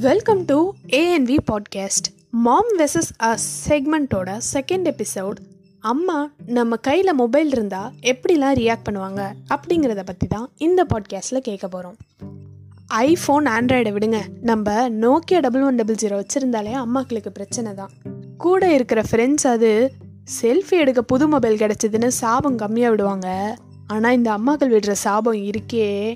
Welcome to ANV podcast mom versus us செக்மெண்ட்டோட second episode அம்மா நம்ம கையில் மொபைல் இருந்தால் எப்படிலாம் ரியாக்ட் பண்ணுவாங்க அப்படிங்கிறத பற்றி தான் இந்த பாட்காஸ்ட்டில் கேட்க போகிறோம் ஐஃபோன் ஆண்ட்ராய்டை விடுங்க. நம்ம Nokia double one double zero வச்சுருந்தாலே அம்மாக்களுக்கு பிரச்சனை தான். கூட இருக்கிற ஃப்ரெண்ட்ஸ் அது செல்ஃபி எடுக்க புது மொபைல் கிடச்சிதுன்னு சாபம் கம்மியாக விடுவாங்க. ஆனால் இந்த அம்மாக்கள் விடுற சாபம் இருக்கே.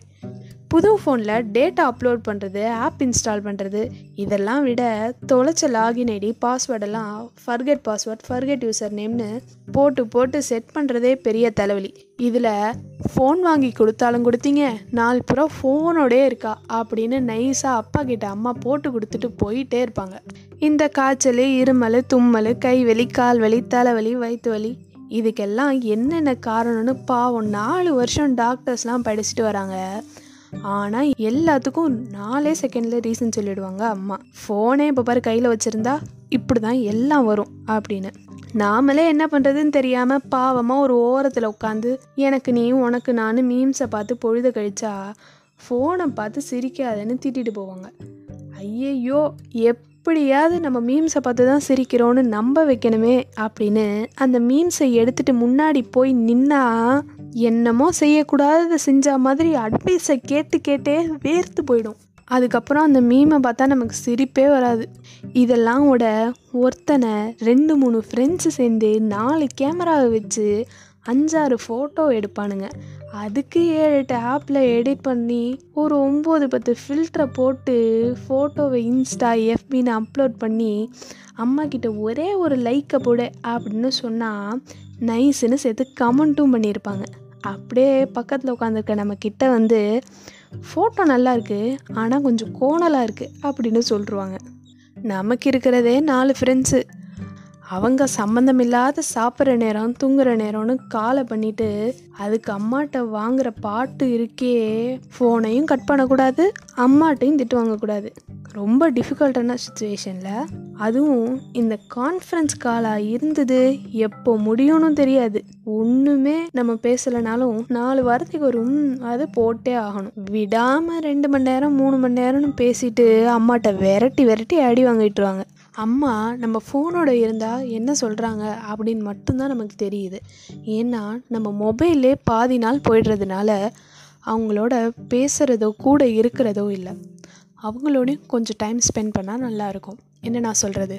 புது ஃபோனில் டேட்டா அப்லோட் பண்ணுறது ஆப் இன்ஸ்டால் பண்ணுறது இதெல்லாம் விட தொலைச்ச லாகின் ஐடி பாஸ்வேர்டெல்லாம் ஃபர்கெட் பாஸ்வேர்ட் ஃபர்கெட் யூசர் நேம்னு போட்டு போட்டு செட் பண்ணுறதே பெரிய தலைவலி. இதில் ஃபோன் வாங்கி கொடுத்தாலும் கொடுத்தீங்க நாலு புறா ஃபோனோடே இருக்கா அப்படின்னு நைஸாக அப்பா கிட்ட அம்மா போட்டு கொடுத்துட்டு போயிட்டே இருப்பாங்க. இந்த காய்ச்சல் இருமல் தும்மல் கைவலி கால்வலி தலைவலி வயிற்று வலி இதுக்கெல்லாம் என்னென்ன காரணம்னு பாவம் நாலு வருஷம் டாக்டர்ஸ்லாம் படிச்சுட்டு வராங்க. ஆனால் எல்லாத்துக்கும் நாலே செகண்டில் ரீசன் சொல்லிடுவாங்க அம்மா. ஃபோனே இப்போ பாரு கையில் வச்சுருந்தா இப்படி தான் எல்லாம் வரும் அப்படின்னு. நாமளே என்ன பண்ணுறதுன்னு தெரியாமல் பாவமாக ஒரு ஓரத்தில் உட்காந்து எனக்கு நீ உனக்கு நான் மீம்ஸை பார்த்து பொழுத கழிச்சா ஃபோனை பார்த்து சிரிக்காதேன்னு திட்டிட்டு போவாங்க. ஐயையோ எப் எப்படியாவது நம்ம மீம்ஸை பார்த்து தான் சிரிக்கிறோன்னு நம்ப வைக்கணுமே அப்படின்னு அந்த மீம்ஸை எடுத்துட்டு முன்னாடி போய் நின்னா என்னமோ செய்யக்கூடாததை செஞ்ச மாதிரி அட்வைஸை கேட்டு கேட்டே வேர்த்து போயிடும். அதுக்கப்புறம் அந்த மீமை பார்த்தா நமக்கு சிரிப்பே வராது. இதெல்லாம் விட ஒருத்தனை ரெண்டு மூணு ஃப்ரெண்ட்ஸு சேர்ந்து நாலு கேமராவை வச்சு அஞ்சாறு ஃபோட்டோ எடுப்பானுங்க. அதுக்கு ஏழு எட்டு ஆப்பில் எடிட் பண்ணி ஒரு ஒம்பது பத்து ஃபில்டரை போட்டு ஃபோட்டோவை இன்ஸ்டா எஃபின்னு அப்லோட் பண்ணி அம்மா கிட்ட ஒரே ஒரு லைக்கை போடு அப்படின்னு சொன்னால் நைஸுன்னு சேர்த்து கமெண்ட்டும் பண்ணியிருப்பாங்க. அப்படியே பக்கத்தில் உட்காந்துருக்க நம்ம கிட்ட வந்து ஃபோட்டோ நல்லா இருக்குது ஆனால் கொஞ்சம் கோணலாக இருக்குது அப்படின்னு சொல்லிடுவாங்க நமக்கு இருக்கிறதே நாலு ஃப்ரெண்ட்ஸு அவங்க சம்மந்தம் இல்லாத சாப்பிட்ற நேரம் தூங்குற நேரம்னு காலை பண்ணிட்டு அதுக்கு அம்மாட்ட வாங்குற பாட்டு இருக்கே ஃபோனையும் கட் பண்ணக்கூடாது அம்மாட்டையும் திட்டு வாங்கக்கூடாது. ரொம்ப டிஃபிகல்ட்டான சுச்சுவேஷனில் அதுவும் இந்த கான்ஃபரன்ஸ் காலாக இருந்தது எப்போ முடியும்னு தெரியாது. ஒன்றுமே நம்ம பேசலைனாலும் நாலு வாரத்துக்கு ஒரு அது போட்டே ஆகணும். விடாமல் ரெண்டு மணி நேரம் மூணு மணி நேரம்னு பேசிட்டு அம்மாட்ட விரட்டி விரட்டி அடி வாங்கிட்டுருவாங்க. அம்மா நம்ம ஃபோனோட இருந்தால் என்ன சொல்கிறாங்க அப்படின்னு மட்டும்தான் நமக்கு தெரியுது. ஏன்னா நம்ம மொபைல்லே பாதி நாள் போயிடுறதுனால அவங்களோட பேசுகிறதோ கூட இருக்கிறதோ இல்லை. அவங்களோடையும் கொஞ்சம் டைம் ஸ்பெண்ட் பண்ணால் நல்லாயிருக்கும் என்ன நான் சொல்கிறது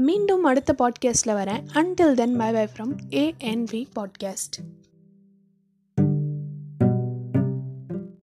மீண்டும் அடுத்த பாட்காஸ்ட்டில் வரேன். Until then bye bye from ANV podcast